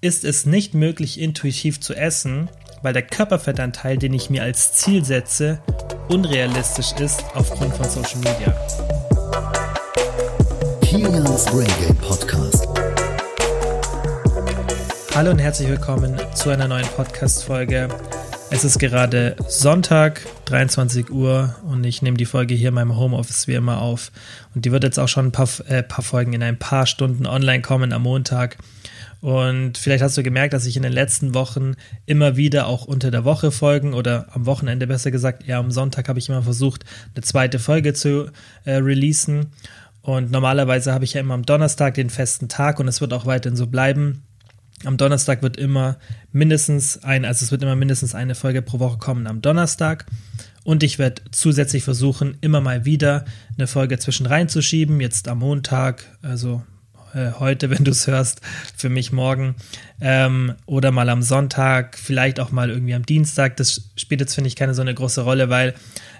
ist es nicht möglich, intuitiv zu essen, weil der Körperfettanteil, den ich mir als Ziel setze, unrealistisch ist aufgrund von Social Media. Kilians Brain Podcast. Hallo und herzlich willkommen zu einer neuen Podcast-Folge. Es ist gerade Sonntag, 23 Uhr und ich nehme die Folge hier in meinem Homeoffice wie immer auf. Und die wird jetzt auch schon ein paar, äh, paar Folgen in ein paar Stunden online kommen am Montag. Und vielleicht hast du gemerkt, dass ich in den letzten Wochen immer wieder auch unter der Woche Folgen oder am Wochenende besser gesagt, ja am Sonntag habe ich immer versucht, eine zweite Folge zu äh, releasen. Und normalerweise habe ich ja immer am Donnerstag den festen Tag und es wird auch weiterhin so bleiben. Am Donnerstag wird immer mindestens ein, also es wird immer mindestens eine Folge pro Woche kommen am Donnerstag. Und ich werde zusätzlich versuchen, immer mal wieder eine Folge zwischen reinzuschieben. Jetzt am Montag, also äh, heute, wenn du es hörst, für mich morgen. Ähm, oder mal am Sonntag, vielleicht auch mal irgendwie am Dienstag. Das spielt jetzt, finde ich, keine so eine große Rolle, weil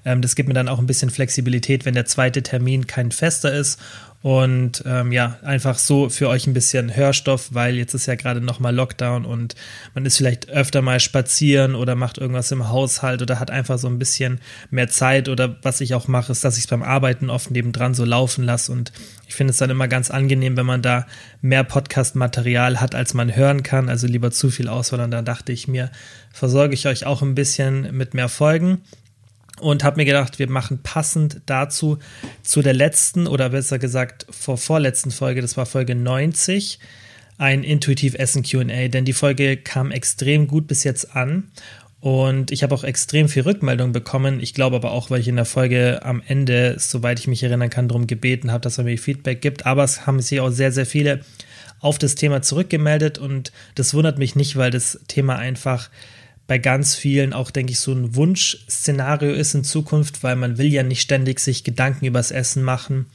ähm, das gibt mir dann auch ein bisschen Flexibilität, wenn der zweite Termin kein fester ist und ähm, ja, einfach so für euch ein bisschen Hörstoff, weil jetzt ist ja gerade nochmal Lockdown und man ist vielleicht öfter mal spazieren oder macht irgendwas im Haushalt oder hat einfach so ein bisschen mehr Zeit. Oder was ich auch mache, ist, dass ich es beim Arbeiten oft nebendran so laufen lasse. Und ich finde es dann immer ganz angenehm, wenn man da mehr Podcast-Material hat, als man hören kann. Also lieber zu viel Auswahl. Und da dachte ich mir, versorge ich euch auch ein bisschen mit mehr Folgen und habe mir gedacht, wir machen passend dazu zu der letzten oder besser gesagt vor vorletzten Folge, das war Folge 90, ein Intuitiv Essen QA, denn die Folge kam extrem gut bis jetzt an und ich habe auch extrem viel Rückmeldung bekommen. Ich glaube aber auch, weil ich in der Folge am Ende, soweit ich mich erinnern kann, darum gebeten habe, dass er mir Feedback gibt. Aber es haben sich auch sehr, sehr viele auf das Thema zurückgemeldet und das wundert mich nicht, weil das Thema einfach bei ganz vielen auch, denke ich, so ein Wunschszenario ist in Zukunft, weil man will ja nicht ständig sich Gedanken übers Essen machen.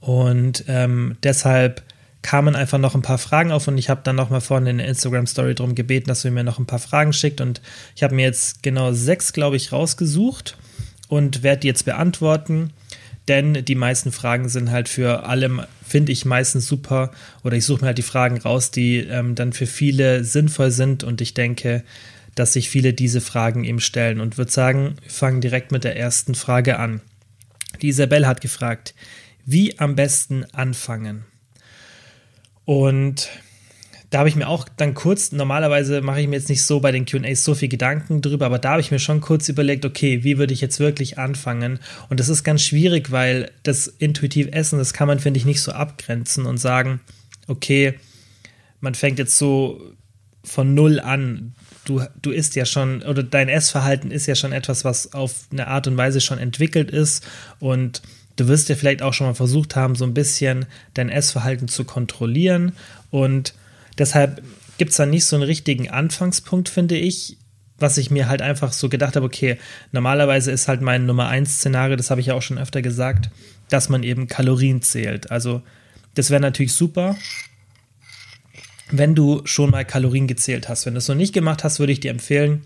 Und ähm, deshalb kamen einfach noch ein paar Fragen auf und ich habe dann noch mal vorhin in der Instagram Story darum gebeten, dass ihr mir noch ein paar Fragen schickt. Und ich habe mir jetzt genau sechs, glaube ich, rausgesucht und werde die jetzt beantworten, denn die meisten Fragen sind halt für alle, finde ich meistens super. Oder ich suche mir halt die Fragen raus, die ähm, dann für viele sinnvoll sind. Und ich denke, dass sich viele diese Fragen eben stellen und würde sagen, wir fangen direkt mit der ersten Frage an. Die Isabel hat gefragt, wie am besten anfangen? Und da habe ich mir auch dann kurz, normalerweise mache ich mir jetzt nicht so bei den QAs so viel Gedanken drüber, aber da habe ich mir schon kurz überlegt, okay, wie würde ich jetzt wirklich anfangen? Und das ist ganz schwierig, weil das intuitiv Essen, das kann man, finde ich, nicht so abgrenzen und sagen, okay, man fängt jetzt so von null an du, du isst ja schon, oder dein Essverhalten ist ja schon etwas, was auf eine Art und Weise schon entwickelt ist. Und du wirst ja vielleicht auch schon mal versucht haben, so ein bisschen dein Essverhalten zu kontrollieren. Und deshalb gibt es da nicht so einen richtigen Anfangspunkt, finde ich, was ich mir halt einfach so gedacht habe, okay, normalerweise ist halt mein Nummer 1 Szenario, das habe ich ja auch schon öfter gesagt, dass man eben Kalorien zählt. Also das wäre natürlich super, wenn du schon mal Kalorien gezählt hast. Wenn du es noch nicht gemacht hast, würde ich dir empfehlen,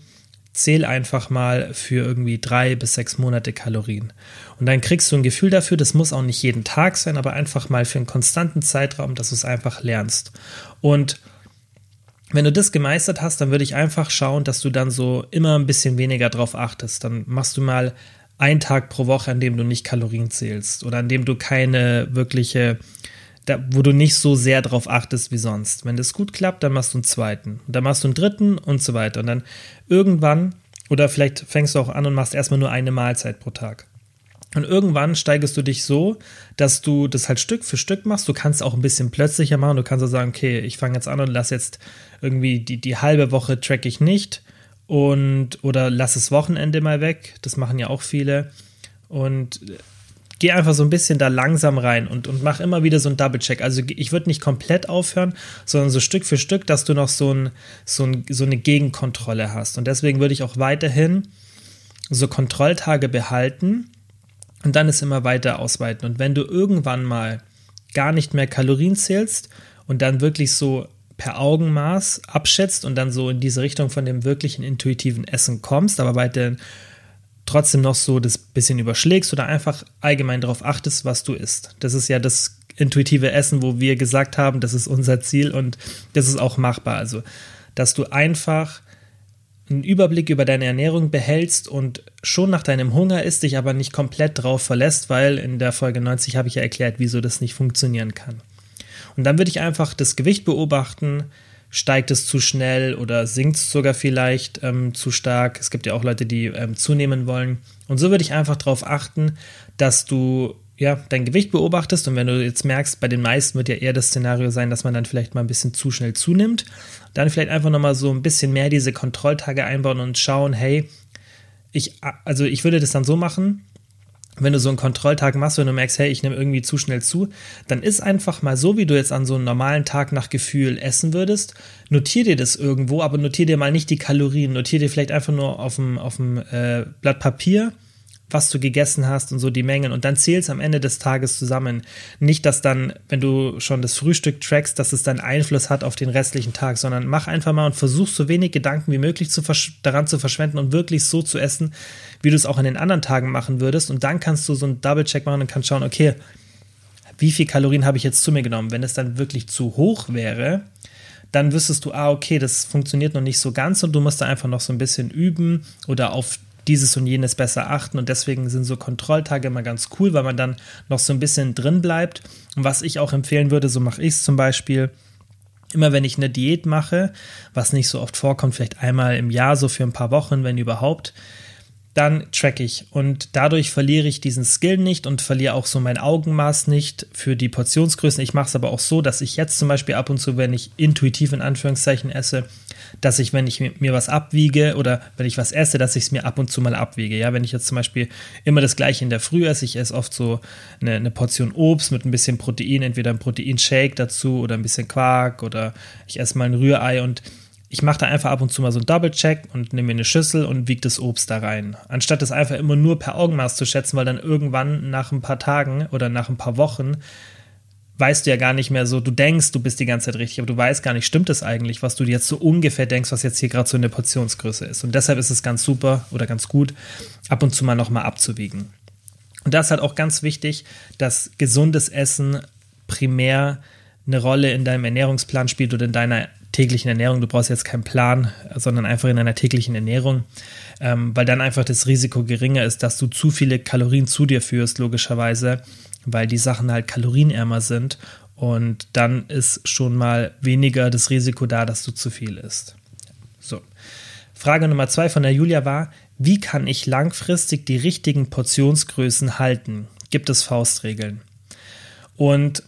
zähl einfach mal für irgendwie drei bis sechs Monate Kalorien. Und dann kriegst du ein Gefühl dafür, das muss auch nicht jeden Tag sein, aber einfach mal für einen konstanten Zeitraum, dass du es einfach lernst. Und wenn du das gemeistert hast, dann würde ich einfach schauen, dass du dann so immer ein bisschen weniger drauf achtest. Dann machst du mal einen Tag pro Woche, an dem du nicht Kalorien zählst oder an dem du keine wirkliche da, wo du nicht so sehr drauf achtest wie sonst. Wenn das gut klappt, dann machst du einen zweiten. Und dann machst du einen dritten und so weiter. Und dann irgendwann, oder vielleicht fängst du auch an und machst erstmal nur eine Mahlzeit pro Tag. Und irgendwann steigerst du dich so, dass du das halt Stück für Stück machst. Du kannst auch ein bisschen plötzlicher machen. Du kannst auch sagen, okay, ich fange jetzt an und lass jetzt irgendwie die, die halbe Woche track ich nicht und oder lass das Wochenende mal weg. Das machen ja auch viele. Und geh einfach so ein bisschen da langsam rein und, und mach immer wieder so einen Double-Check. Also ich würde nicht komplett aufhören, sondern so Stück für Stück, dass du noch so, ein, so, ein, so eine Gegenkontrolle hast. Und deswegen würde ich auch weiterhin so Kontrolltage behalten und dann es immer weiter ausweiten. Und wenn du irgendwann mal gar nicht mehr Kalorien zählst und dann wirklich so per Augenmaß abschätzt und dann so in diese Richtung von dem wirklichen intuitiven Essen kommst, aber weiterhin trotzdem noch so das bisschen überschlägst oder einfach allgemein darauf achtest, was du isst. Das ist ja das intuitive Essen, wo wir gesagt haben, das ist unser Ziel und das ist auch machbar. Also, dass du einfach einen Überblick über deine Ernährung behältst und schon nach deinem Hunger isst, dich aber nicht komplett drauf verlässt, weil in der Folge 90 habe ich ja erklärt, wieso das nicht funktionieren kann. Und dann würde ich einfach das Gewicht beobachten, steigt es zu schnell oder sinkt es sogar vielleicht ähm, zu stark. Es gibt ja auch Leute, die ähm, zunehmen wollen. Und so würde ich einfach darauf achten, dass du ja, dein Gewicht beobachtest und wenn du jetzt merkst, bei den meisten wird ja eher das Szenario sein, dass man dann vielleicht mal ein bisschen zu schnell zunimmt, dann vielleicht einfach nochmal so ein bisschen mehr diese Kontrolltage einbauen und schauen, hey, ich, also ich würde das dann so machen, wenn du so einen Kontrolltag machst, wenn du merkst, hey, ich nehme irgendwie zu schnell zu, dann ist einfach mal so, wie du jetzt an so einem normalen Tag nach Gefühl essen würdest. Notier dir das irgendwo, aber notier dir mal nicht die Kalorien. Notier dir vielleicht einfach nur auf dem, auf dem äh, Blatt Papier, was du gegessen hast und so die Mengen und dann zählst am Ende des Tages zusammen. Nicht, dass dann, wenn du schon das Frühstück trackst, dass es dann Einfluss hat auf den restlichen Tag, sondern mach einfach mal und versuch so wenig Gedanken wie möglich zu daran zu verschwenden und wirklich so zu essen, wie du es auch an den anderen Tagen machen würdest und dann kannst du so einen Double-Check machen und kannst schauen, okay, wie viel Kalorien habe ich jetzt zu mir genommen? Wenn es dann wirklich zu hoch wäre, dann wüsstest du, ah, okay, das funktioniert noch nicht so ganz und du musst da einfach noch so ein bisschen üben oder auf dieses und jenes besser achten und deswegen sind so Kontrolltage immer ganz cool, weil man dann noch so ein bisschen drin bleibt. Und was ich auch empfehlen würde, so mache ich es zum Beispiel, immer wenn ich eine Diät mache, was nicht so oft vorkommt, vielleicht einmal im Jahr, so für ein paar Wochen, wenn überhaupt, dann track ich und dadurch verliere ich diesen Skill nicht und verliere auch so mein Augenmaß nicht für die Portionsgrößen. Ich mache es aber auch so, dass ich jetzt zum Beispiel ab und zu, wenn ich intuitiv in Anführungszeichen esse, dass ich, wenn ich mir was abwiege oder wenn ich was esse, dass ich es mir ab und zu mal abwiege. Ja, wenn ich jetzt zum Beispiel immer das gleiche in der Früh esse, ich esse oft so eine, eine Portion Obst mit ein bisschen Protein, entweder ein Proteinshake dazu oder ein bisschen Quark oder ich esse mal ein Rührei und ich mache da einfach ab und zu mal so einen Double-Check und nehme mir eine Schüssel und wiege das Obst da rein. Anstatt das einfach immer nur per Augenmaß zu schätzen, weil dann irgendwann nach ein paar Tagen oder nach ein paar Wochen weißt du ja gar nicht mehr so, du denkst, du bist die ganze Zeit richtig, aber du weißt gar nicht, stimmt es eigentlich, was du jetzt so ungefähr denkst, was jetzt hier gerade so eine Portionsgröße ist. Und deshalb ist es ganz super oder ganz gut, ab und zu mal nochmal abzuwiegen. Und da ist halt auch ganz wichtig, dass gesundes Essen primär eine Rolle in deinem Ernährungsplan spielt oder in deiner täglichen Ernährung. Du brauchst jetzt keinen Plan, sondern einfach in deiner täglichen Ernährung, ähm, weil dann einfach das Risiko geringer ist, dass du zu viele Kalorien zu dir führst, logischerweise weil die Sachen halt kalorienärmer sind und dann ist schon mal weniger das Risiko da, dass du zu viel isst. So. Frage Nummer zwei von der Julia war, wie kann ich langfristig die richtigen Portionsgrößen halten? Gibt es Faustregeln? Und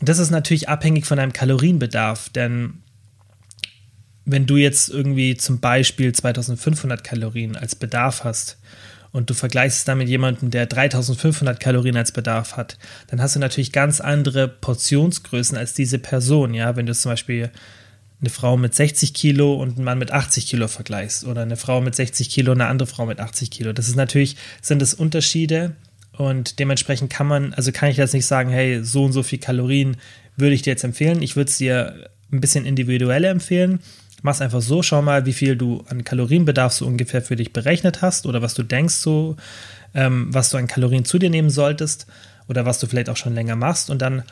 das ist natürlich abhängig von deinem Kalorienbedarf, denn wenn du jetzt irgendwie zum Beispiel 2500 Kalorien als Bedarf hast und du vergleichst es dann mit jemandem, der 3500 Kalorien als Bedarf hat, dann hast du natürlich ganz andere Portionsgrößen als diese Person. Ja, wenn du zum Beispiel eine Frau mit 60 Kilo und einen Mann mit 80 Kilo vergleichst oder eine Frau mit 60 Kilo und eine andere Frau mit 80 Kilo. Das ist natürlich, sind es Unterschiede und dementsprechend kann man, also kann ich jetzt nicht sagen, hey, so und so viel Kalorien würde ich dir jetzt empfehlen. Ich würde es dir ein bisschen individueller empfehlen Mach's einfach so, schau mal, wie viel du an Kalorienbedarf so ungefähr für dich berechnet hast oder was du denkst so, ähm, was du an Kalorien zu dir nehmen solltest oder was du vielleicht auch schon länger machst und dann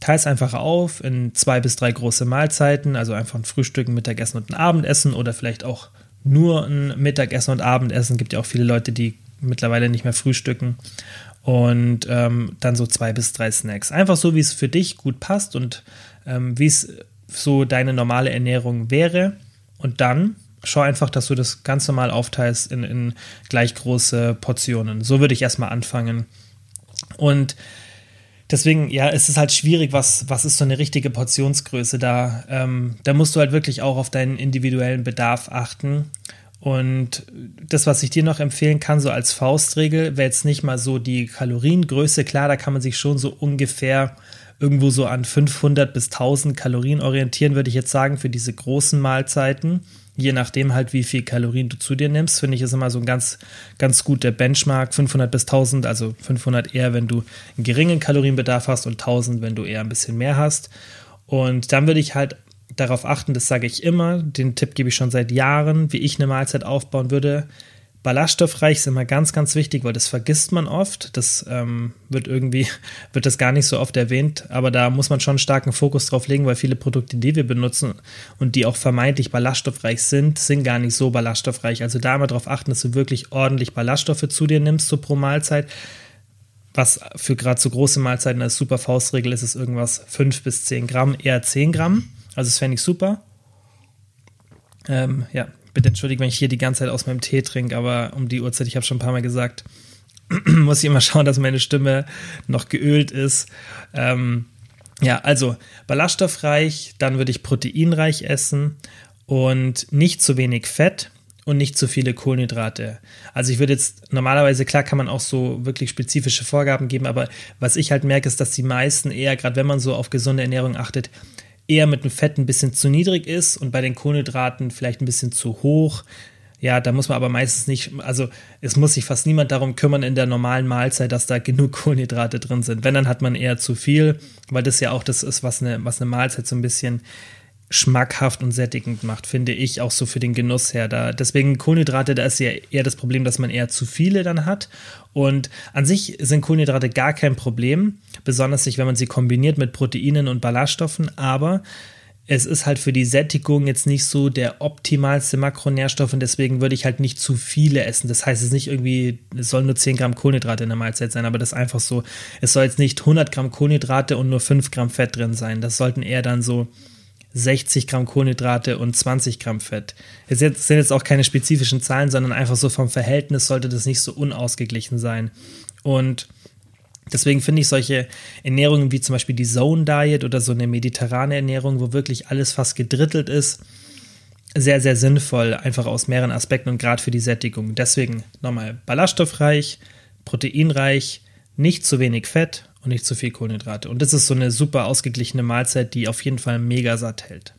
teils einfach auf in zwei bis drei große Mahlzeiten, also einfach ein Frühstück, ein Mittagessen und ein Abendessen oder vielleicht auch nur ein Mittagessen und Abendessen. Gibt ja auch viele Leute, die mittlerweile nicht mehr frühstücken. Und ähm, dann so zwei bis drei Snacks. Einfach so, wie es für dich gut passt und ähm, wie es so deine normale Ernährung wäre. Und dann schau einfach, dass du das ganz normal aufteilst in, in gleich große Portionen. So würde ich erstmal anfangen. Und deswegen, ja, es ist halt schwierig, was, was ist so eine richtige Portionsgröße da. Ähm, da musst du halt wirklich auch auf deinen individuellen Bedarf achten. Und das, was ich dir noch empfehlen kann, so als Faustregel, wäre jetzt nicht mal so die Kaloriengröße. Klar, da kann man sich schon so ungefähr irgendwo so an 500 bis 1000 Kalorien orientieren, würde ich jetzt sagen, für diese großen Mahlzeiten. Je nachdem halt, wie viel Kalorien du zu dir nimmst, finde ich ist immer so ein ganz, ganz guter Benchmark. 500 bis 1000, also 500 eher, wenn du einen geringen Kalorienbedarf hast und 1000, wenn du eher ein bisschen mehr hast. Und dann würde ich halt darauf achten, das sage ich immer, den Tipp gebe ich schon seit Jahren, wie ich eine Mahlzeit aufbauen würde. Ballaststoffreich ist immer ganz, ganz wichtig, weil das vergisst man oft. Das ähm, wird irgendwie, wird das gar nicht so oft erwähnt, aber da muss man schon starken Fokus drauf legen, weil viele Produkte, die wir benutzen und die auch vermeintlich ballaststoffreich sind, sind gar nicht so ballaststoffreich. Also da immer darauf achten, dass du wirklich ordentlich Ballaststoffe zu dir nimmst, so pro Mahlzeit. Was für gerade so große Mahlzeiten als super Faustregel ist, ist irgendwas 5 bis 10 Gramm, eher 10 Gramm. Also das fände ich super. Ähm, ja, bitte entschuldigt, wenn ich hier die ganze Zeit aus meinem Tee trinke, aber um die Uhrzeit, ich habe schon ein paar Mal gesagt, muss ich immer schauen, dass meine Stimme noch geölt ist. Ähm, ja, also ballaststoffreich, dann würde ich proteinreich essen und nicht zu wenig Fett und nicht zu viele Kohlenhydrate. Also ich würde jetzt normalerweise, klar kann man auch so wirklich spezifische Vorgaben geben, aber was ich halt merke, ist, dass die meisten eher, gerade wenn man so auf gesunde Ernährung achtet, eher mit dem Fett ein bisschen zu niedrig ist und bei den Kohlenhydraten vielleicht ein bisschen zu hoch. Ja, da muss man aber meistens nicht, also es muss sich fast niemand darum kümmern in der normalen Mahlzeit, dass da genug Kohlenhydrate drin sind. Wenn, dann hat man eher zu viel, weil das ja auch das ist, was eine, was eine Mahlzeit so ein bisschen schmackhaft und sättigend macht, finde ich, auch so für den Genuss her. Da, deswegen Kohlenhydrate, da ist ja eher das Problem, dass man eher zu viele dann hat. Und an sich sind Kohlenhydrate gar kein Problem, besonders nicht, wenn man sie kombiniert mit Proteinen und Ballaststoffen, aber es ist halt für die Sättigung jetzt nicht so der optimalste Makronährstoff und deswegen würde ich halt nicht zu viele essen. Das heißt, es ist nicht irgendwie, es soll nur 10 Gramm Kohlenhydrate in der Mahlzeit sein, aber das ist einfach so, es soll jetzt nicht 100 Gramm Kohlenhydrate und nur 5 Gramm Fett drin sein. Das sollten eher dann so 60 Gramm Kohlenhydrate und 20 Gramm Fett. Es sind jetzt auch keine spezifischen Zahlen, sondern einfach so vom Verhältnis sollte das nicht so unausgeglichen sein. Und deswegen finde ich solche Ernährungen wie zum Beispiel die Zone Diet oder so eine mediterrane Ernährung, wo wirklich alles fast gedrittelt ist, sehr, sehr sinnvoll, einfach aus mehreren Aspekten und gerade für die Sättigung. Deswegen nochmal ballaststoffreich, proteinreich, nicht zu wenig Fett und nicht zu viel Kohlenhydrate. Und das ist so eine super ausgeglichene Mahlzeit, die auf jeden Fall mega satt hält.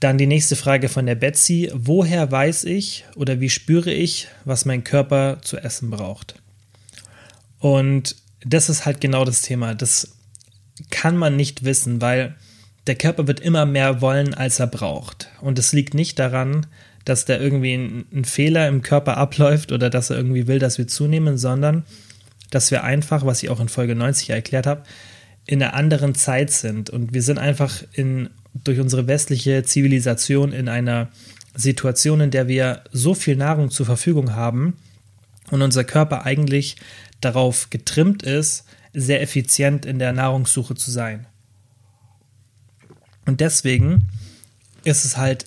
Dann die nächste Frage von der Betsy. Woher weiß ich oder wie spüre ich, was mein Körper zu essen braucht? Und das ist halt genau das Thema. Das kann man nicht wissen, weil der Körper wird immer mehr wollen, als er braucht. Und es liegt nicht daran, dass da irgendwie ein, ein Fehler im Körper abläuft oder dass er irgendwie will, dass wir zunehmen, sondern dass wir einfach, was ich auch in Folge 90 erklärt habe, in einer anderen Zeit sind. Und wir sind einfach in, durch unsere westliche Zivilisation in einer Situation, in der wir so viel Nahrung zur Verfügung haben und unser Körper eigentlich darauf getrimmt ist, sehr effizient in der Nahrungssuche zu sein. Und deswegen ist es halt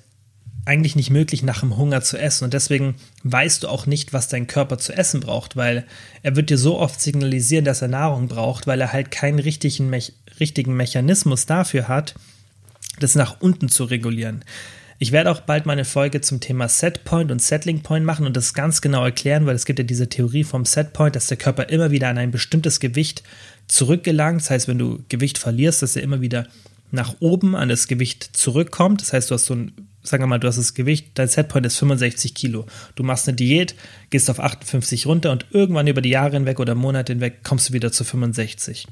eigentlich nicht möglich, nach dem Hunger zu essen. Und deswegen weißt du auch nicht, was dein Körper zu essen braucht, weil er wird dir so oft signalisieren, dass er Nahrung braucht, weil er halt keinen richtigen, Me richtigen Mechanismus dafür hat, das nach unten zu regulieren. Ich werde auch bald mal eine Folge zum Thema Setpoint und Settling Point machen und das ganz genau erklären, weil es gibt ja diese Theorie vom Setpoint, dass der Körper immer wieder an ein bestimmtes Gewicht zurückgelangt. Das heißt, wenn du Gewicht verlierst, dass er immer wieder nach oben an das Gewicht zurückkommt. Das heißt, du hast so ein sagen wir mal, du hast das Gewicht, dein Setpoint ist 65 Kilo. Du machst eine Diät, gehst auf 58 runter und irgendwann über die Jahre hinweg oder Monate hinweg kommst du wieder zu 65.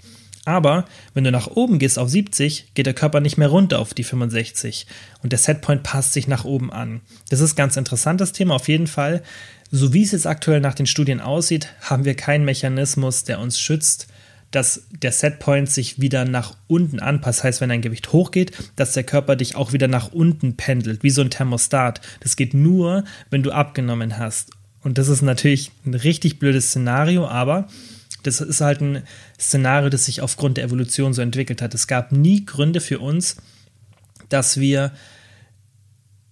Aber wenn du nach oben gehst auf 70, geht der Körper nicht mehr runter auf die 65 und der Setpoint passt sich nach oben an. Das ist ganz interessantes Thema auf jeden Fall. So wie es jetzt aktuell nach den Studien aussieht, haben wir keinen Mechanismus, der uns schützt, dass der Setpoint sich wieder nach unten anpasst. Heißt, wenn dein Gewicht hochgeht, dass der Körper dich auch wieder nach unten pendelt, wie so ein Thermostat. Das geht nur, wenn du abgenommen hast. Und das ist natürlich ein richtig blödes Szenario, aber das ist halt ein Szenario, das sich aufgrund der Evolution so entwickelt hat. Es gab nie Gründe für uns, dass wir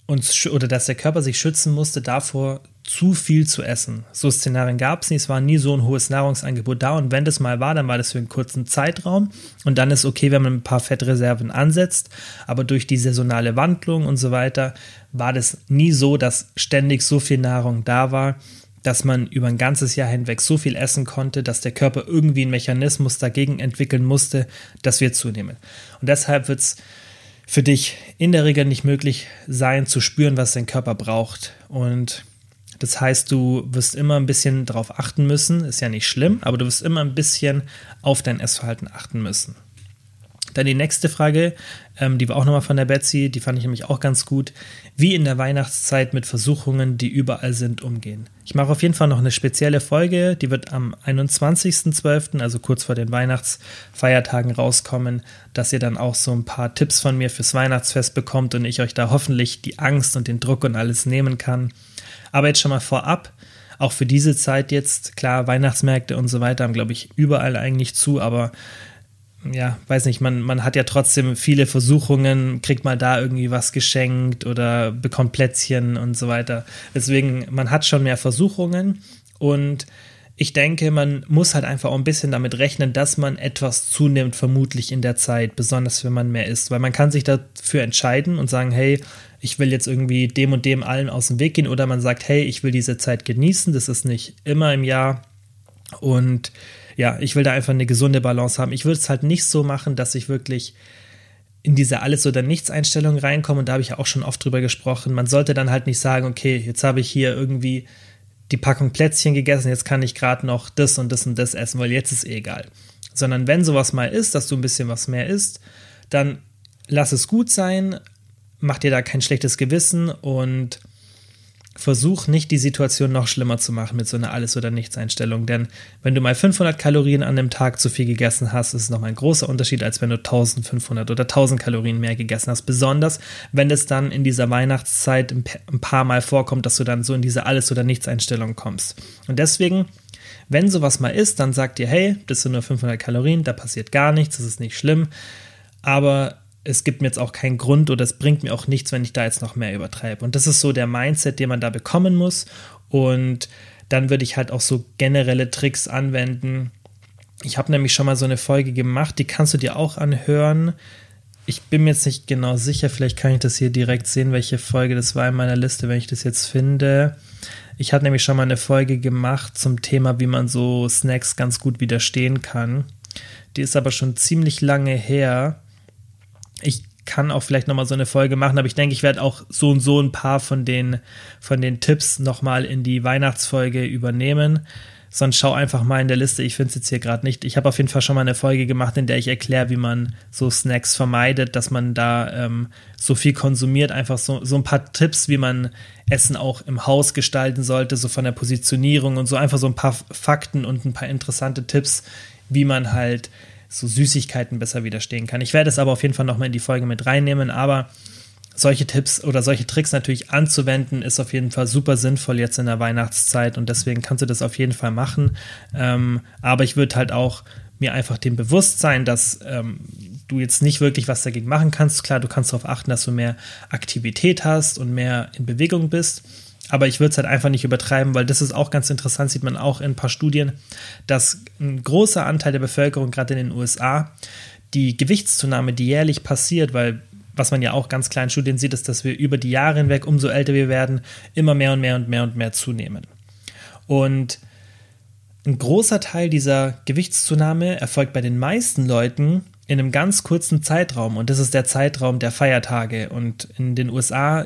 uns oder dass der Körper sich schützen musste davor, zu viel zu essen. So Szenarien gab es nicht, es war nie so ein hohes Nahrungsangebot da und wenn das mal war, dann war das für einen kurzen Zeitraum und dann ist okay, wenn man ein paar Fettreserven ansetzt, aber durch die saisonale Wandlung und so weiter war das nie so, dass ständig so viel Nahrung da war, dass man über ein ganzes Jahr hinweg so viel essen konnte, dass der Körper irgendwie einen Mechanismus dagegen entwickeln musste, dass wir zunehmen. Und deshalb wird es für dich in der Regel nicht möglich sein, zu spüren, was dein Körper braucht. Und das heißt, du wirst immer ein bisschen darauf achten müssen, ist ja nicht schlimm, aber du wirst immer ein bisschen auf dein Essverhalten achten müssen. Dann die nächste Frage, ähm, die war auch nochmal von der Betsy, die fand ich nämlich auch ganz gut. Wie in der Weihnachtszeit mit Versuchungen, die überall sind, umgehen. Ich mache auf jeden Fall noch eine spezielle Folge, die wird am 21.12., also kurz vor den Weihnachtsfeiertagen rauskommen, dass ihr dann auch so ein paar Tipps von mir fürs Weihnachtsfest bekommt und ich euch da hoffentlich die Angst und den Druck und alles nehmen kann. Aber jetzt schon mal vorab, auch für diese Zeit jetzt, klar, Weihnachtsmärkte und so weiter haben, glaube ich, überall eigentlich zu, aber ja, weiß nicht, man, man hat ja trotzdem viele Versuchungen, kriegt mal da irgendwie was geschenkt oder bekommt Plätzchen und so weiter. Deswegen, man hat schon mehr Versuchungen und ich denke, man muss halt einfach auch ein bisschen damit rechnen, dass man etwas zunimmt, vermutlich in der Zeit, besonders wenn man mehr isst. Weil man kann sich dafür entscheiden und sagen, hey, ich will jetzt irgendwie dem und dem allen aus dem Weg gehen. Oder man sagt, hey, ich will diese Zeit genießen. Das ist nicht immer im Jahr. Und ja, ich will da einfach eine gesunde Balance haben. Ich würde es halt nicht so machen, dass ich wirklich in diese Alles- oder Nichts-Einstellung reinkomme. Und da habe ich ja auch schon oft drüber gesprochen. Man sollte dann halt nicht sagen, okay, jetzt habe ich hier irgendwie die Packung Plätzchen gegessen, jetzt kann ich gerade noch das und das und das essen, weil jetzt ist eh egal. Sondern wenn sowas mal ist, dass du ein bisschen was mehr isst, dann lass es gut sein, mach dir da kein schlechtes Gewissen und versuch nicht die Situation noch schlimmer zu machen mit so einer Alles- oder Nichts-Einstellung. Denn wenn du mal 500 Kalorien an dem Tag zu viel gegessen hast, ist es nochmal ein großer Unterschied, als wenn du 1500 oder 1000 Kalorien mehr gegessen hast. Besonders, wenn es dann in dieser Weihnachtszeit ein paar Mal vorkommt, dass du dann so in diese Alles- oder Nichts-Einstellung kommst. Und deswegen, wenn sowas mal ist, dann sag dir, hey, das sind nur 500 Kalorien, da passiert gar nichts, das ist nicht schlimm. Aber es gibt mir jetzt auch keinen Grund oder es bringt mir auch nichts, wenn ich da jetzt noch mehr übertreibe. Und das ist so der Mindset, den man da bekommen muss. Und dann würde ich halt auch so generelle Tricks anwenden. Ich habe nämlich schon mal so eine Folge gemacht, die kannst du dir auch anhören. Ich bin mir jetzt nicht genau sicher, vielleicht kann ich das hier direkt sehen, welche Folge das war in meiner Liste, wenn ich das jetzt finde. Ich habe nämlich schon mal eine Folge gemacht zum Thema, wie man so Snacks ganz gut widerstehen kann. Die ist aber schon ziemlich lange her. Ich kann auch vielleicht nochmal so eine Folge machen, aber ich denke, ich werde auch so und so ein paar von den, von den Tipps nochmal in die Weihnachtsfolge übernehmen. Sonst schau einfach mal in der Liste. Ich finde es jetzt hier gerade nicht. Ich habe auf jeden Fall schon mal eine Folge gemacht, in der ich erkläre, wie man so Snacks vermeidet, dass man da ähm, so viel konsumiert. Einfach so, so ein paar Tipps, wie man Essen auch im Haus gestalten sollte, so von der Positionierung und so einfach so ein paar Fakten und ein paar interessante Tipps, wie man halt so Süßigkeiten besser widerstehen kann. Ich werde es aber auf jeden Fall nochmal in die Folge mit reinnehmen, aber solche Tipps oder solche Tricks natürlich anzuwenden, ist auf jeden Fall super sinnvoll jetzt in der Weihnachtszeit und deswegen kannst du das auf jeden Fall machen. Ähm, aber ich würde halt auch mir einfach dem bewusst sein, dass ähm, du jetzt nicht wirklich was dagegen machen kannst. Klar, du kannst darauf achten, dass du mehr Aktivität hast und mehr in Bewegung bist. Aber ich würde es halt einfach nicht übertreiben, weil das ist auch ganz interessant, sieht man auch in ein paar Studien, dass ein großer Anteil der Bevölkerung, gerade in den USA, die Gewichtszunahme, die jährlich passiert, weil was man ja auch ganz in Studien sieht, ist, dass wir über die Jahre hinweg, umso älter wir werden, immer mehr und mehr und mehr und mehr zunehmen. Und ein großer Teil dieser Gewichtszunahme erfolgt bei den meisten Leuten in einem ganz kurzen Zeitraum. Und das ist der Zeitraum der Feiertage. Und in den USA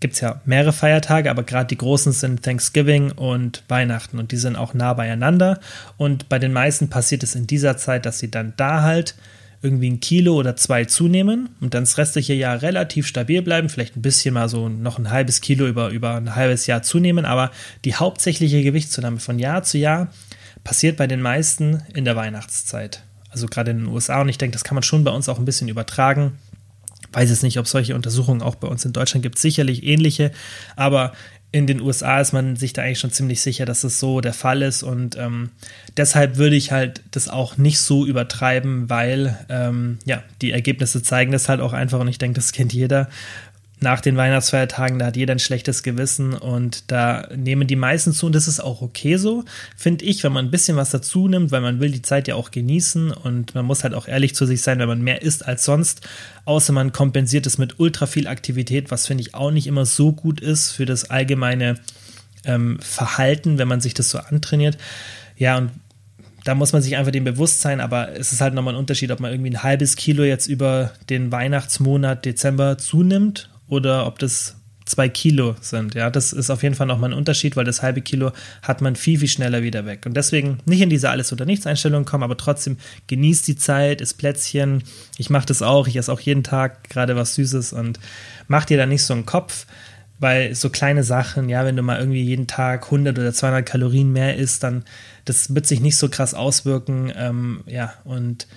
gibt es ja mehrere Feiertage, aber gerade die großen sind Thanksgiving und Weihnachten und die sind auch nah beieinander. Und bei den meisten passiert es in dieser Zeit, dass sie dann da halt irgendwie ein Kilo oder zwei zunehmen und dann das restliche Jahr relativ stabil bleiben, vielleicht ein bisschen mal so noch ein halbes Kilo über, über ein halbes Jahr zunehmen, aber die hauptsächliche Gewichtszunahme von Jahr zu Jahr passiert bei den meisten in der Weihnachtszeit. Also gerade in den USA und ich denke, das kann man schon bei uns auch ein bisschen übertragen weiß es nicht, ob solche Untersuchungen auch bei uns in Deutschland gibt, sicherlich ähnliche, aber in den USA ist man sich da eigentlich schon ziemlich sicher, dass es so der Fall ist. Und ähm, deshalb würde ich halt das auch nicht so übertreiben, weil ähm, ja, die Ergebnisse zeigen das halt auch einfach. Und ich denke, das kennt jeder nach den Weihnachtsfeiertagen, da hat jeder ein schlechtes Gewissen und da nehmen die meisten zu und das ist auch okay so, finde ich, wenn man ein bisschen was dazu nimmt, weil man will die Zeit ja auch genießen und man muss halt auch ehrlich zu sich sein, wenn man mehr isst als sonst, außer man kompensiert es mit ultra viel Aktivität, was finde ich auch nicht immer so gut ist für das allgemeine ähm, Verhalten, wenn man sich das so antrainiert. Ja, und da muss man sich einfach dem bewusst sein, aber es ist halt nochmal ein Unterschied, ob man irgendwie ein halbes Kilo jetzt über den Weihnachtsmonat Dezember zunimmt oder ob das zwei Kilo sind. Ja, das ist auf jeden Fall nochmal ein Unterschied, weil das halbe Kilo hat man viel, viel schneller wieder weg. Und deswegen nicht in diese Alles- oder Nichts-Einstellung kommen, aber trotzdem genießt die Zeit, isst Plätzchen. Ich mache das auch, ich esse auch jeden Tag gerade was Süßes und mach dir da nicht so einen Kopf, weil so kleine Sachen, ja, wenn du mal irgendwie jeden Tag 100 oder 200 Kalorien mehr isst, dann das wird sich nicht so krass auswirken. Ähm, ja, und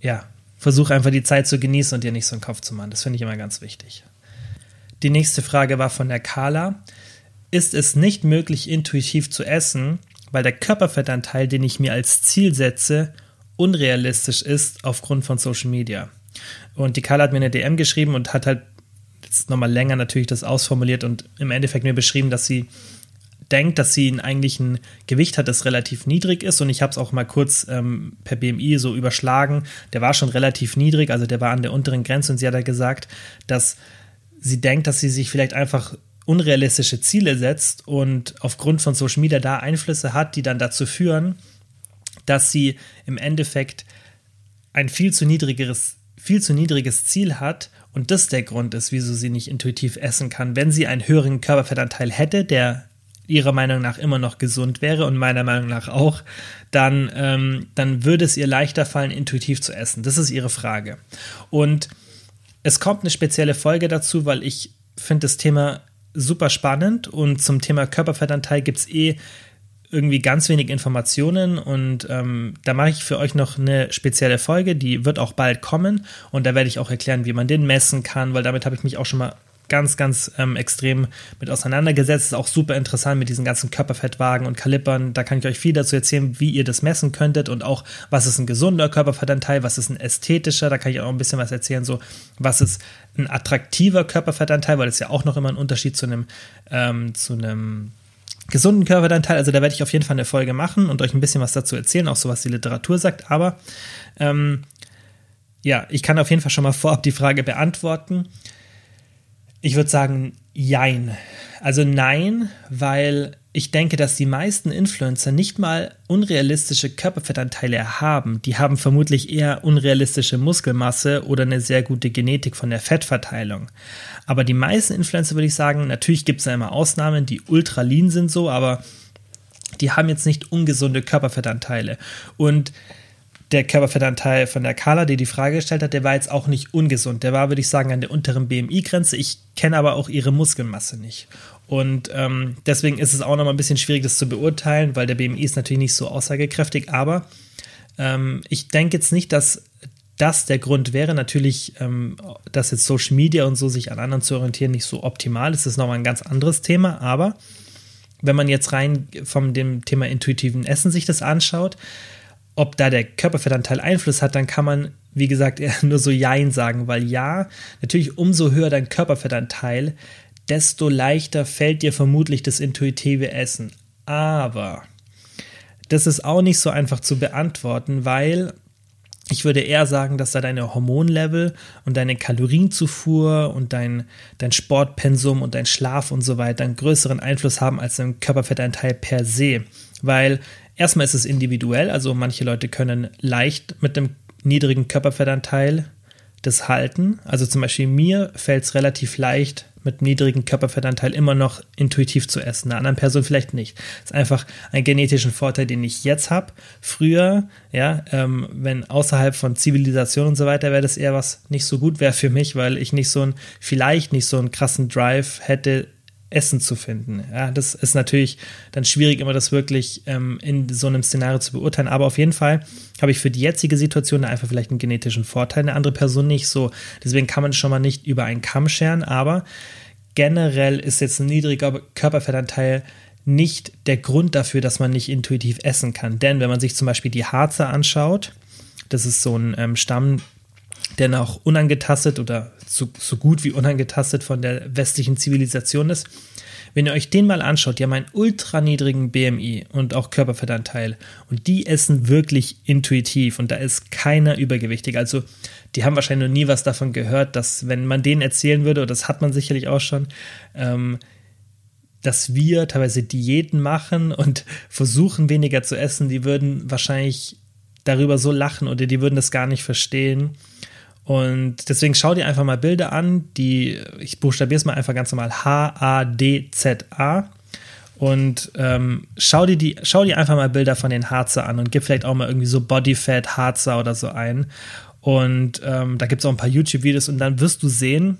ja, versuch einfach die Zeit zu genießen und dir nicht so einen Kopf zu machen. Das finde ich immer ganz wichtig. Die nächste Frage war von der Carla. Ist es nicht möglich, intuitiv zu essen, weil der Körperfettanteil, den ich mir als Ziel setze, unrealistisch ist aufgrund von Social Media? Und die Carla hat mir eine DM geschrieben und hat halt jetzt nochmal länger natürlich das ausformuliert und im Endeffekt mir beschrieben, dass sie denkt, dass sie eigentlich ein Gewicht hat, das relativ niedrig ist. Und ich habe es auch mal kurz ähm, per BMI so überschlagen. Der war schon relativ niedrig, also der war an der unteren Grenze. Und sie hat ja gesagt, dass sie denkt, dass sie sich vielleicht einfach unrealistische Ziele setzt und aufgrund von Social Media da Einflüsse hat, die dann dazu führen, dass sie im Endeffekt ein viel zu niedrigeres, viel zu niedriges Ziel hat und das der Grund ist, wieso sie nicht intuitiv essen kann. Wenn sie einen höheren Körperfettanteil hätte, der ihrer Meinung nach immer noch gesund wäre und meiner Meinung nach auch, dann, ähm, dann würde es ihr leichter fallen, intuitiv zu essen. Das ist ihre Frage. Und es kommt eine spezielle Folge dazu, weil ich finde das Thema super spannend und zum Thema Körperfettanteil gibt es eh irgendwie ganz wenig Informationen und ähm, da mache ich für euch noch eine spezielle Folge, die wird auch bald kommen und da werde ich auch erklären, wie man den messen kann, weil damit habe ich mich auch schon mal ganz, ganz ähm, extrem mit auseinandergesetzt. Ist auch super interessant mit diesen ganzen Körperfettwagen und Kalippern. Da kann ich euch viel dazu erzählen, wie ihr das messen könntet und auch, was ist ein gesunder Körperfettanteil, was ist ein ästhetischer. Da kann ich auch ein bisschen was erzählen, so was ist ein attraktiver Körperfettanteil, weil das ist ja auch noch immer ein Unterschied zu einem, ähm, zu einem gesunden Körperfettanteil. Also da werde ich auf jeden Fall eine Folge machen und euch ein bisschen was dazu erzählen, auch so was die Literatur sagt. Aber ähm, ja, ich kann auf jeden Fall schon mal vorab die Frage beantworten. Ich würde sagen, jein. Also nein, weil ich denke, dass die meisten Influencer nicht mal unrealistische Körperfettanteile haben. Die haben vermutlich eher unrealistische Muskelmasse oder eine sehr gute Genetik von der Fettverteilung. Aber die meisten Influencer würde ich sagen, natürlich gibt es da immer Ausnahmen, die ultra lean sind so, aber die haben jetzt nicht ungesunde Körperfettanteile. Und der Körperfettanteil von der Carla, die die Frage gestellt hat, der war jetzt auch nicht ungesund. Der war, würde ich sagen, an der unteren BMI-Grenze. Ich kenne aber auch ihre Muskelmasse nicht. Und ähm, deswegen ist es auch noch mal ein bisschen schwierig, das zu beurteilen, weil der BMI ist natürlich nicht so aussagekräftig. Aber ähm, ich denke jetzt nicht, dass das der Grund wäre. Natürlich, ähm, dass jetzt Social Media und so sich an anderen zu orientieren nicht so optimal ist, ist nochmal ein ganz anderes Thema. Aber wenn man jetzt rein von dem Thema intuitiven Essen sich das anschaut, ob da der Körperfettanteil Einfluss hat, dann kann man, wie gesagt, eher nur so Jein sagen, weil ja, natürlich umso höher dein Körperfettanteil, desto leichter fällt dir vermutlich das intuitive Essen. Aber das ist auch nicht so einfach zu beantworten, weil ich würde eher sagen, dass da deine Hormonlevel und deine Kalorienzufuhr und dein, dein Sportpensum und dein Schlaf und so weiter einen größeren Einfluss haben als dein Körperfettanteil per se. Weil erstmal ist es individuell, also manche Leute können leicht mit dem niedrigen Körperfettanteil das halten. Also zum Beispiel mir fällt es relativ leicht, mit niedrigem Körperfettanteil immer noch intuitiv zu essen. Einer anderen Person vielleicht nicht. Das ist einfach ein genetischen Vorteil, den ich jetzt habe. Früher, ja, ähm, wenn außerhalb von Zivilisation und so weiter wäre das eher was nicht so gut wäre für mich, weil ich nicht so ein, vielleicht nicht so einen krassen Drive hätte, Essen zu finden. Ja, das ist natürlich dann schwierig, immer das wirklich ähm, in so einem Szenario zu beurteilen. Aber auf jeden Fall habe ich für die jetzige Situation einfach vielleicht einen genetischen Vorteil, eine andere Person nicht so. Deswegen kann man schon mal nicht über einen Kamm scheren, aber generell ist jetzt ein niedriger Körperfettanteil nicht der Grund dafür, dass man nicht intuitiv essen kann. Denn wenn man sich zum Beispiel die Harzer anschaut, das ist so ein ähm, Stamm, der noch unangetastet oder so, so gut wie unangetastet von der westlichen Zivilisation ist. Wenn ihr euch den mal anschaut, die haben einen ultra niedrigen BMI und auch Körperfettanteil und die essen wirklich intuitiv und da ist keiner übergewichtig. Also die haben wahrscheinlich noch nie was davon gehört, dass wenn man denen erzählen würde, und das hat man sicherlich auch schon, ähm, dass wir teilweise Diäten machen und versuchen weniger zu essen, die würden wahrscheinlich darüber so lachen oder die würden das gar nicht verstehen. Und deswegen schau dir einfach mal Bilder an, die, ich buchstabiere es mal einfach ganz normal, H-A-D-Z-A. Und ähm, schau, dir die, schau dir einfach mal Bilder von den Harzer an und gib vielleicht auch mal irgendwie so Bodyfat Harzer oder so ein. Und ähm, da gibt es auch ein paar YouTube-Videos und dann wirst du sehen,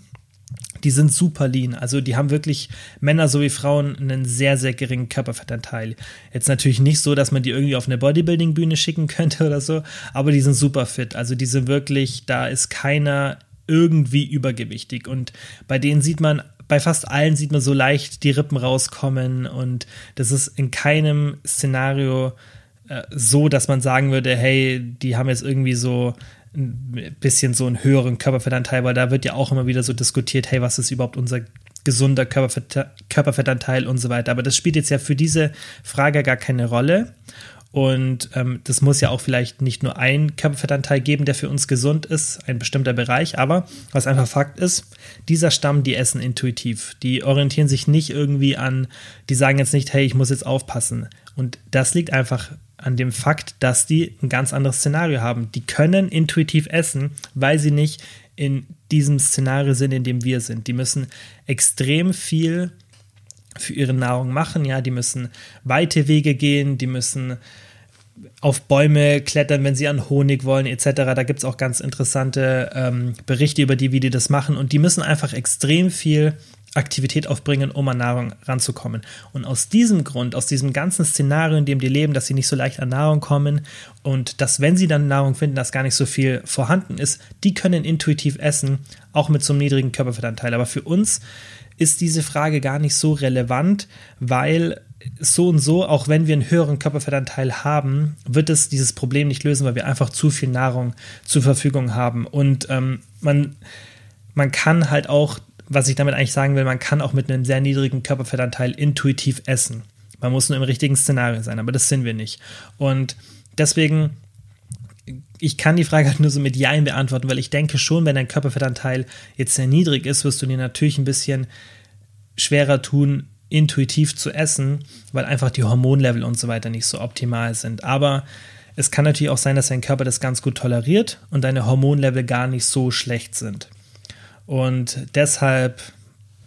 die sind super lean. Also die haben wirklich Männer sowie Frauen einen sehr, sehr geringen Körperfettanteil. Jetzt natürlich nicht so, dass man die irgendwie auf eine Bodybuilding-Bühne schicken könnte oder so, aber die sind super fit. Also die sind wirklich, da ist keiner irgendwie übergewichtig. Und bei denen sieht man, bei fast allen sieht man so leicht die Rippen rauskommen und das ist in keinem Szenario äh, so, dass man sagen würde, hey, die haben jetzt irgendwie so ein bisschen so einen höheren Körperfettanteil, weil da wird ja auch immer wieder so diskutiert, hey, was ist überhaupt unser gesunder Körperfett, Körperfettanteil und so weiter. Aber das spielt jetzt ja für diese Frage gar keine Rolle. Und ähm, das muss ja auch vielleicht nicht nur ein Körperfettanteil geben, der für uns gesund ist, ein bestimmter Bereich. Aber was einfach Fakt ist, dieser Stamm, die essen intuitiv. Die orientieren sich nicht irgendwie an, die sagen jetzt nicht, hey, ich muss jetzt aufpassen. Und das liegt einfach an dem Fakt, dass die ein ganz anderes Szenario haben. Die können intuitiv essen, weil sie nicht in diesem Szenario sind, in dem wir sind. Die müssen extrem viel für ihre Nahrung machen, ja, die müssen weite Wege gehen, die müssen auf Bäume klettern, wenn sie an Honig wollen, etc. Da gibt es auch ganz interessante ähm, Berichte über die, wie die das machen. Und die müssen einfach extrem viel Aktivität aufbringen, um an Nahrung ranzukommen. Und aus diesem Grund, aus diesem ganzen Szenario, in dem die leben, dass sie nicht so leicht an Nahrung kommen und dass, wenn sie dann Nahrung finden, dass gar nicht so viel vorhanden ist, die können intuitiv essen, auch mit so einem niedrigen Körperfettanteil. Aber für uns ist diese Frage gar nicht so relevant, weil so und so, auch wenn wir einen höheren Körperfettanteil haben, wird es dieses Problem nicht lösen, weil wir einfach zu viel Nahrung zur Verfügung haben. Und ähm, man, man kann halt auch was ich damit eigentlich sagen will, man kann auch mit einem sehr niedrigen Körperfettanteil intuitiv essen. Man muss nur im richtigen Szenario sein, aber das sind wir nicht. Und deswegen, ich kann die Frage halt nur so mit Ja beantworten, weil ich denke schon, wenn dein Körperfettanteil jetzt sehr niedrig ist, wirst du dir natürlich ein bisschen schwerer tun, intuitiv zu essen, weil einfach die Hormonlevel und so weiter nicht so optimal sind. Aber es kann natürlich auch sein, dass dein Körper das ganz gut toleriert und deine Hormonlevel gar nicht so schlecht sind. Und deshalb,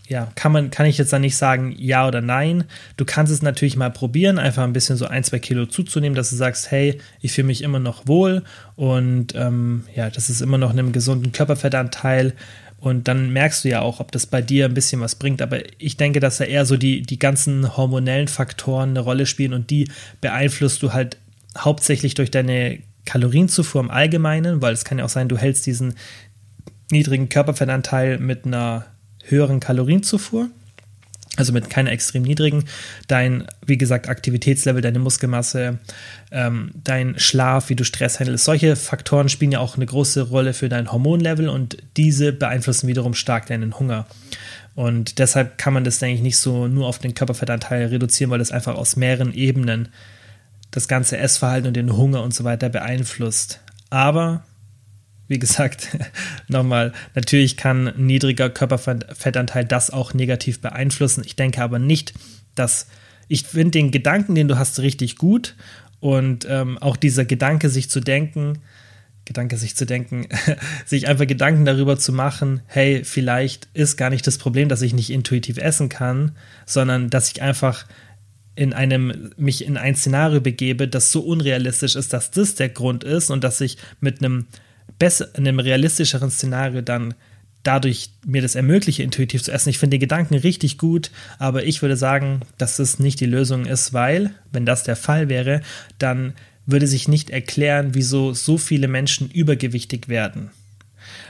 ja, kann man, kann ich jetzt dann nicht sagen ja oder nein. Du kannst es natürlich mal probieren, einfach ein bisschen so ein, zwei Kilo zuzunehmen, dass du sagst, hey, ich fühle mich immer noch wohl und ähm, ja, das ist immer noch einem gesunden Körperfettanteil. Und dann merkst du ja auch, ob das bei dir ein bisschen was bringt. Aber ich denke, dass da eher so die, die ganzen hormonellen Faktoren eine Rolle spielen und die beeinflusst du halt hauptsächlich durch deine Kalorienzufuhr im Allgemeinen, weil es kann ja auch sein, du hältst diesen, niedrigen Körperfettanteil mit einer höheren Kalorienzufuhr, also mit keiner extrem niedrigen, dein, wie gesagt, Aktivitätslevel, deine Muskelmasse, ähm, dein Schlaf, wie du Stress handelst, solche Faktoren spielen ja auch eine große Rolle für dein Hormonlevel und diese beeinflussen wiederum stark deinen Hunger. Und deshalb kann man das, denke ich, nicht so nur auf den Körperfettanteil reduzieren, weil das einfach aus mehreren Ebenen das ganze Essverhalten und den Hunger und so weiter beeinflusst. Aber wie gesagt, nochmal, natürlich kann niedriger Körperfettanteil das auch negativ beeinflussen. Ich denke aber nicht, dass ich finde den Gedanken, den du hast, richtig gut. Und ähm, auch dieser Gedanke, sich zu denken, Gedanke, sich zu denken, sich einfach Gedanken darüber zu machen, hey, vielleicht ist gar nicht das Problem, dass ich nicht intuitiv essen kann, sondern dass ich einfach in einem, mich in ein Szenario begebe, das so unrealistisch ist, dass das der Grund ist und dass ich mit einem besser, in einem realistischeren Szenario dann dadurch mir das ermögliche, intuitiv zu essen. Ich finde den Gedanken richtig gut, aber ich würde sagen, dass es nicht die Lösung ist, weil, wenn das der Fall wäre, dann würde sich nicht erklären, wieso so viele Menschen übergewichtig werden.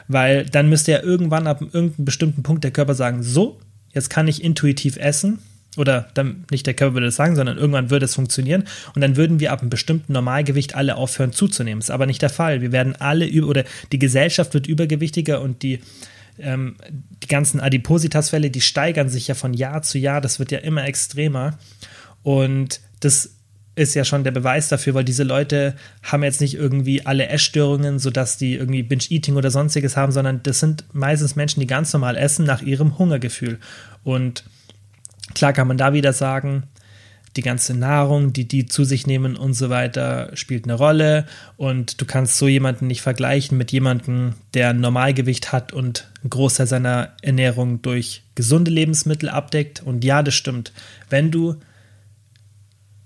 Weil dann müsste ja irgendwann ab irgendeinem bestimmten Punkt der Körper sagen, so, jetzt kann ich intuitiv essen oder dann nicht der Körper würde es sagen, sondern irgendwann würde es funktionieren und dann würden wir ab einem bestimmten Normalgewicht alle aufhören zuzunehmen. Das ist aber nicht der Fall. Wir werden alle über oder die Gesellschaft wird übergewichtiger und die ähm, die ganzen Adipositas-Fälle, die steigern sich ja von Jahr zu Jahr. Das wird ja immer extremer und das ist ja schon der Beweis dafür, weil diese Leute haben jetzt nicht irgendwie alle Essstörungen, sodass die irgendwie Binge-Eating oder sonstiges haben, sondern das sind meistens Menschen, die ganz normal essen nach ihrem Hungergefühl und Klar kann man da wieder sagen, die ganze Nahrung, die die zu sich nehmen und so weiter, spielt eine Rolle. Und du kannst so jemanden nicht vergleichen mit jemandem, der ein Normalgewicht hat und einen Großteil seiner Ernährung durch gesunde Lebensmittel abdeckt. Und ja, das stimmt. Wenn du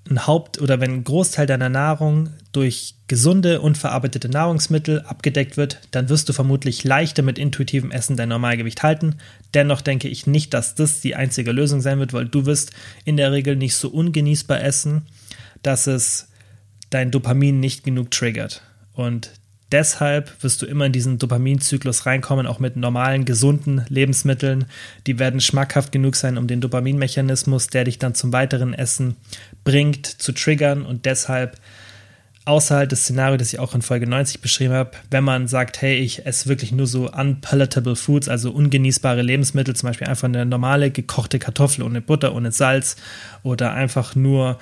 ein Haupt- oder wenn ein Großteil deiner Nahrung durch gesunde, unverarbeitete Nahrungsmittel abgedeckt wird, dann wirst du vermutlich leichter mit intuitivem Essen dein Normalgewicht halten. Dennoch denke ich nicht, dass das die einzige Lösung sein wird, weil du wirst in der Regel nicht so ungenießbar essen, dass es dein Dopamin nicht genug triggert. Und deshalb wirst du immer in diesen Dopaminzyklus reinkommen, auch mit normalen, gesunden Lebensmitteln. Die werden schmackhaft genug sein, um den Dopaminmechanismus, der dich dann zum weiteren Essen bringt, zu triggern. Und deshalb außerhalb des Szenarios, das ich auch in Folge 90 beschrieben habe, wenn man sagt, hey, ich esse wirklich nur so unpalatable Foods, also ungenießbare Lebensmittel, zum Beispiel einfach eine normale gekochte Kartoffel ohne Butter, ohne Salz oder einfach nur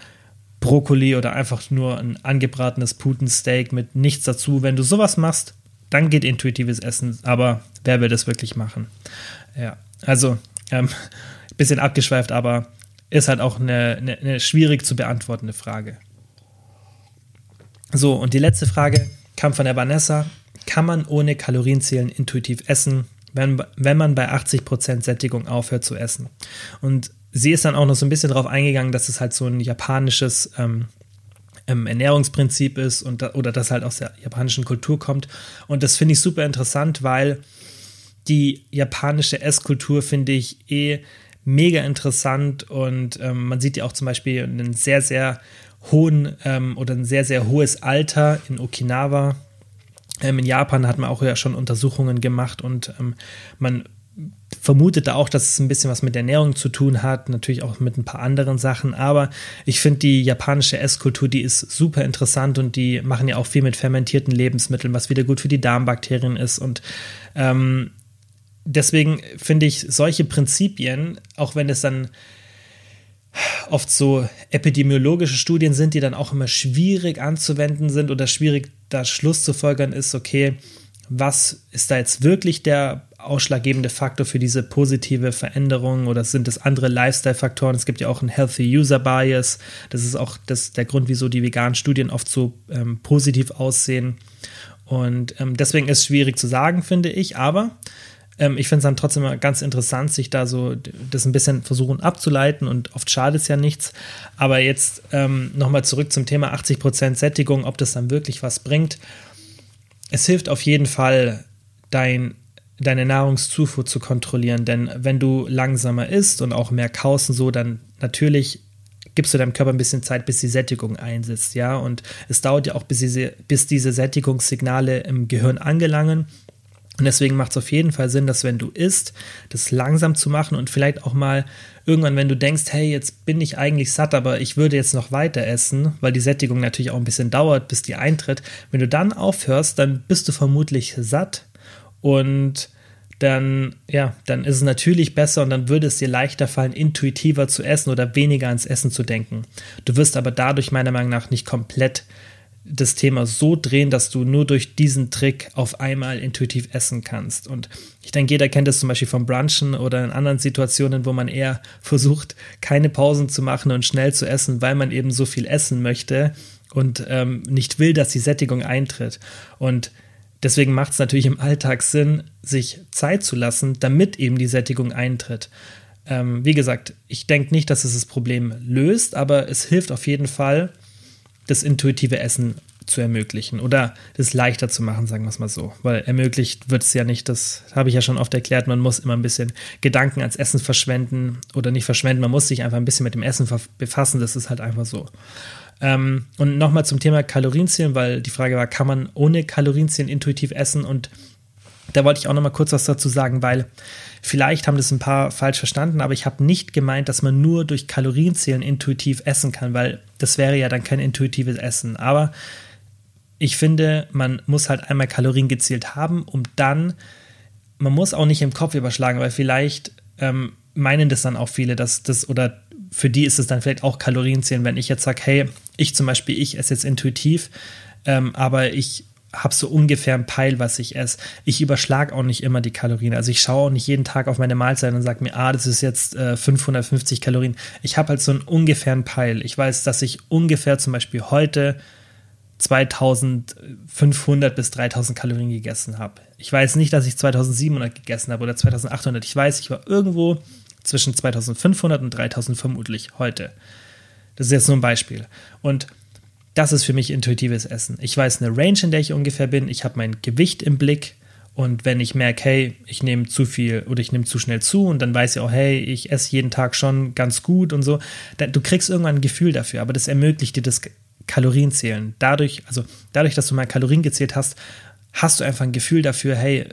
Brokkoli oder einfach nur ein angebratenes Putensteak mit nichts dazu. Wenn du sowas machst, dann geht intuitives Essen. Aber wer will das wirklich machen? Ja, also ähm, bisschen abgeschweift, aber ist halt auch eine, eine, eine schwierig zu beantwortende Frage. So, und die letzte Frage kam von der Vanessa. Kann man ohne Kalorienzählen intuitiv essen, wenn, wenn man bei 80% Sättigung aufhört zu essen? Und sie ist dann auch noch so ein bisschen darauf eingegangen, dass es halt so ein japanisches ähm, ähm, Ernährungsprinzip ist und da, oder das halt aus der japanischen Kultur kommt. Und das finde ich super interessant, weil die japanische Esskultur finde ich eh mega interessant und ähm, man sieht ja auch zum Beispiel einen sehr, sehr hohen ähm, oder ein sehr, sehr hohes Alter in Okinawa. Ähm, in Japan hat man auch ja schon Untersuchungen gemacht und ähm, man vermutet da auch, dass es ein bisschen was mit Ernährung zu tun hat, natürlich auch mit ein paar anderen Sachen, aber ich finde die japanische Esskultur, die ist super interessant und die machen ja auch viel mit fermentierten Lebensmitteln, was wieder gut für die Darmbakterien ist und ähm, deswegen finde ich solche Prinzipien, auch wenn es dann oft so epidemiologische Studien sind, die dann auch immer schwierig anzuwenden sind oder schwierig da Schluss zu folgern ist, okay, was ist da jetzt wirklich der ausschlaggebende Faktor für diese positive Veränderung oder sind es andere Lifestyle-Faktoren? Es gibt ja auch einen Healthy User Bias. Das ist auch das, der Grund, wieso die veganen Studien oft so ähm, positiv aussehen. Und ähm, deswegen ist es schwierig zu sagen, finde ich. Aber ähm, ich finde es dann trotzdem ganz interessant, sich da so das ein bisschen versuchen abzuleiten und oft schadet es ja nichts. Aber jetzt ähm, nochmal zurück zum Thema 80% Sättigung, ob das dann wirklich was bringt. Es hilft auf jeden Fall, dein deine Nahrungszufuhr zu kontrollieren. Denn wenn du langsamer isst und auch mehr kaust und so, dann natürlich gibst du deinem Körper ein bisschen Zeit, bis die Sättigung einsetzt, ja. Und es dauert ja auch, bis diese, bis diese Sättigungssignale im Gehirn angelangen. Und deswegen macht es auf jeden Fall Sinn, dass wenn du isst, das langsam zu machen und vielleicht auch mal irgendwann, wenn du denkst, hey, jetzt bin ich eigentlich satt, aber ich würde jetzt noch weiter essen, weil die Sättigung natürlich auch ein bisschen dauert, bis die eintritt. Wenn du dann aufhörst, dann bist du vermutlich satt und dann, ja, dann ist es natürlich besser und dann würde es dir leichter fallen, intuitiver zu essen oder weniger ans Essen zu denken. Du wirst aber dadurch meiner Meinung nach nicht komplett das Thema so drehen, dass du nur durch diesen Trick auf einmal intuitiv essen kannst. Und ich denke, jeder kennt das zum Beispiel vom Brunchen oder in anderen Situationen, wo man eher versucht, keine Pausen zu machen und schnell zu essen, weil man eben so viel essen möchte und ähm, nicht will, dass die Sättigung eintritt. Und Deswegen macht es natürlich im Alltag Sinn, sich Zeit zu lassen, damit eben die Sättigung eintritt. Ähm, wie gesagt, ich denke nicht, dass es das Problem löst, aber es hilft auf jeden Fall, das intuitive Essen zu ermöglichen oder das leichter zu machen, sagen wir es mal so. Weil ermöglicht wird es ja nicht, das habe ich ja schon oft erklärt, man muss immer ein bisschen Gedanken ans Essen verschwenden oder nicht verschwenden, man muss sich einfach ein bisschen mit dem Essen befassen, das ist halt einfach so. Ähm, und nochmal zum Thema Kalorienzählen, weil die Frage war, kann man ohne Kalorienzählen intuitiv essen? Und da wollte ich auch nochmal kurz was dazu sagen, weil vielleicht haben das ein paar falsch verstanden, aber ich habe nicht gemeint, dass man nur durch Kalorienzählen intuitiv essen kann, weil das wäre ja dann kein intuitives Essen. Aber ich finde, man muss halt einmal Kalorien gezielt haben, um dann, man muss auch nicht im Kopf überschlagen, weil vielleicht ähm, meinen das dann auch viele, dass das oder für die ist es dann vielleicht auch Kalorienzählen, wenn ich jetzt sage, hey, ich zum Beispiel, ich esse jetzt intuitiv, ähm, aber ich habe so ungefähr einen Peil, was ich esse. Ich überschlage auch nicht immer die Kalorien. Also ich schaue auch nicht jeden Tag auf meine Mahlzeit und sage mir, ah, das ist jetzt äh, 550 Kalorien. Ich habe halt so einen ungefähren Peil. Ich weiß, dass ich ungefähr zum Beispiel heute 2500 bis 3000 Kalorien gegessen habe. Ich weiß nicht, dass ich 2700 gegessen habe oder 2800. Ich weiß, ich war irgendwo zwischen 2500 und 3000 vermutlich heute. Das ist jetzt nur ein Beispiel. Und das ist für mich intuitives Essen. Ich weiß eine Range, in der ich ungefähr bin. Ich habe mein Gewicht im Blick. Und wenn ich merke, hey, ich nehme zu viel oder ich nehme zu schnell zu und dann weiß ich auch, hey, ich esse jeden Tag schon ganz gut und so, dann, du kriegst irgendwann ein Gefühl dafür, aber das ermöglicht dir das Kalorienzählen. Dadurch, also dadurch, dass du mal Kalorien gezählt hast, hast du einfach ein Gefühl dafür, hey,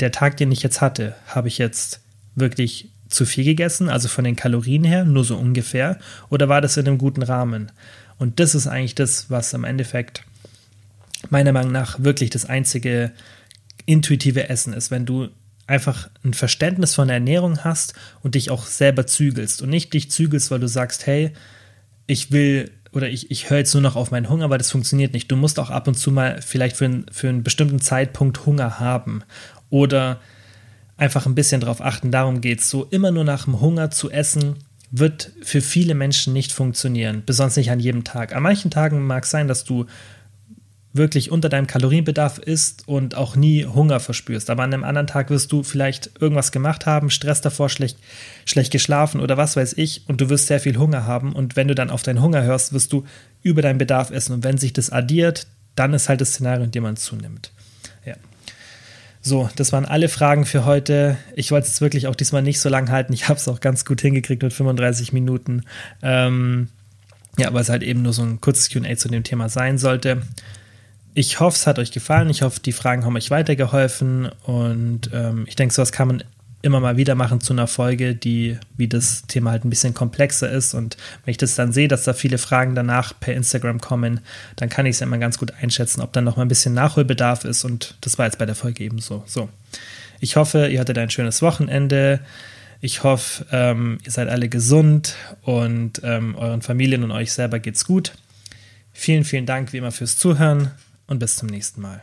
der Tag, den ich jetzt hatte, habe ich jetzt wirklich zu viel gegessen, also von den Kalorien her, nur so ungefähr, oder war das in einem guten Rahmen? Und das ist eigentlich das, was im Endeffekt meiner Meinung nach wirklich das einzige intuitive Essen ist, wenn du einfach ein Verständnis von der Ernährung hast und dich auch selber zügelst und nicht dich zügelst, weil du sagst, hey, ich will oder ich, ich höre jetzt nur noch auf meinen Hunger, weil das funktioniert nicht. Du musst auch ab und zu mal vielleicht für, ein, für einen bestimmten Zeitpunkt Hunger haben oder einfach ein bisschen darauf achten. Darum geht es. So immer nur nach dem Hunger zu essen, wird für viele Menschen nicht funktionieren, besonders nicht an jedem Tag. An manchen Tagen mag es sein, dass du wirklich unter deinem Kalorienbedarf isst und auch nie Hunger verspürst. Aber an einem anderen Tag wirst du vielleicht irgendwas gemacht haben, Stress davor, schlecht, schlecht geschlafen oder was weiß ich und du wirst sehr viel Hunger haben und wenn du dann auf deinen Hunger hörst, wirst du über deinen Bedarf essen und wenn sich das addiert, dann ist halt das Szenario, in dem man zunimmt. So, das waren alle Fragen für heute. Ich wollte es wirklich auch diesmal nicht so lang halten. Ich habe es auch ganz gut hingekriegt mit 35 Minuten. Ähm, ja, weil es halt eben nur so ein kurzes QA zu dem Thema sein sollte ich hoffe, es hat euch gefallen. Ich hoffe, die Fragen haben euch weitergeholfen. Und ähm, ich denke, sowas kann man immer mal wieder machen zu einer Folge, die, wie das Thema halt ein bisschen komplexer ist. Und wenn ich das dann sehe, dass da viele Fragen danach per Instagram kommen, dann kann ich es immer ganz gut einschätzen, ob dann noch mal ein bisschen Nachholbedarf ist. Und das war jetzt bei der Folge eben so. So. Ich hoffe, ihr hattet ein schönes Wochenende. Ich hoffe, ähm, ihr seid alle gesund und ähm, euren Familien und euch selber geht's gut. Vielen, vielen Dank wie immer fürs Zuhören und bis zum nächsten Mal.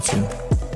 Washington.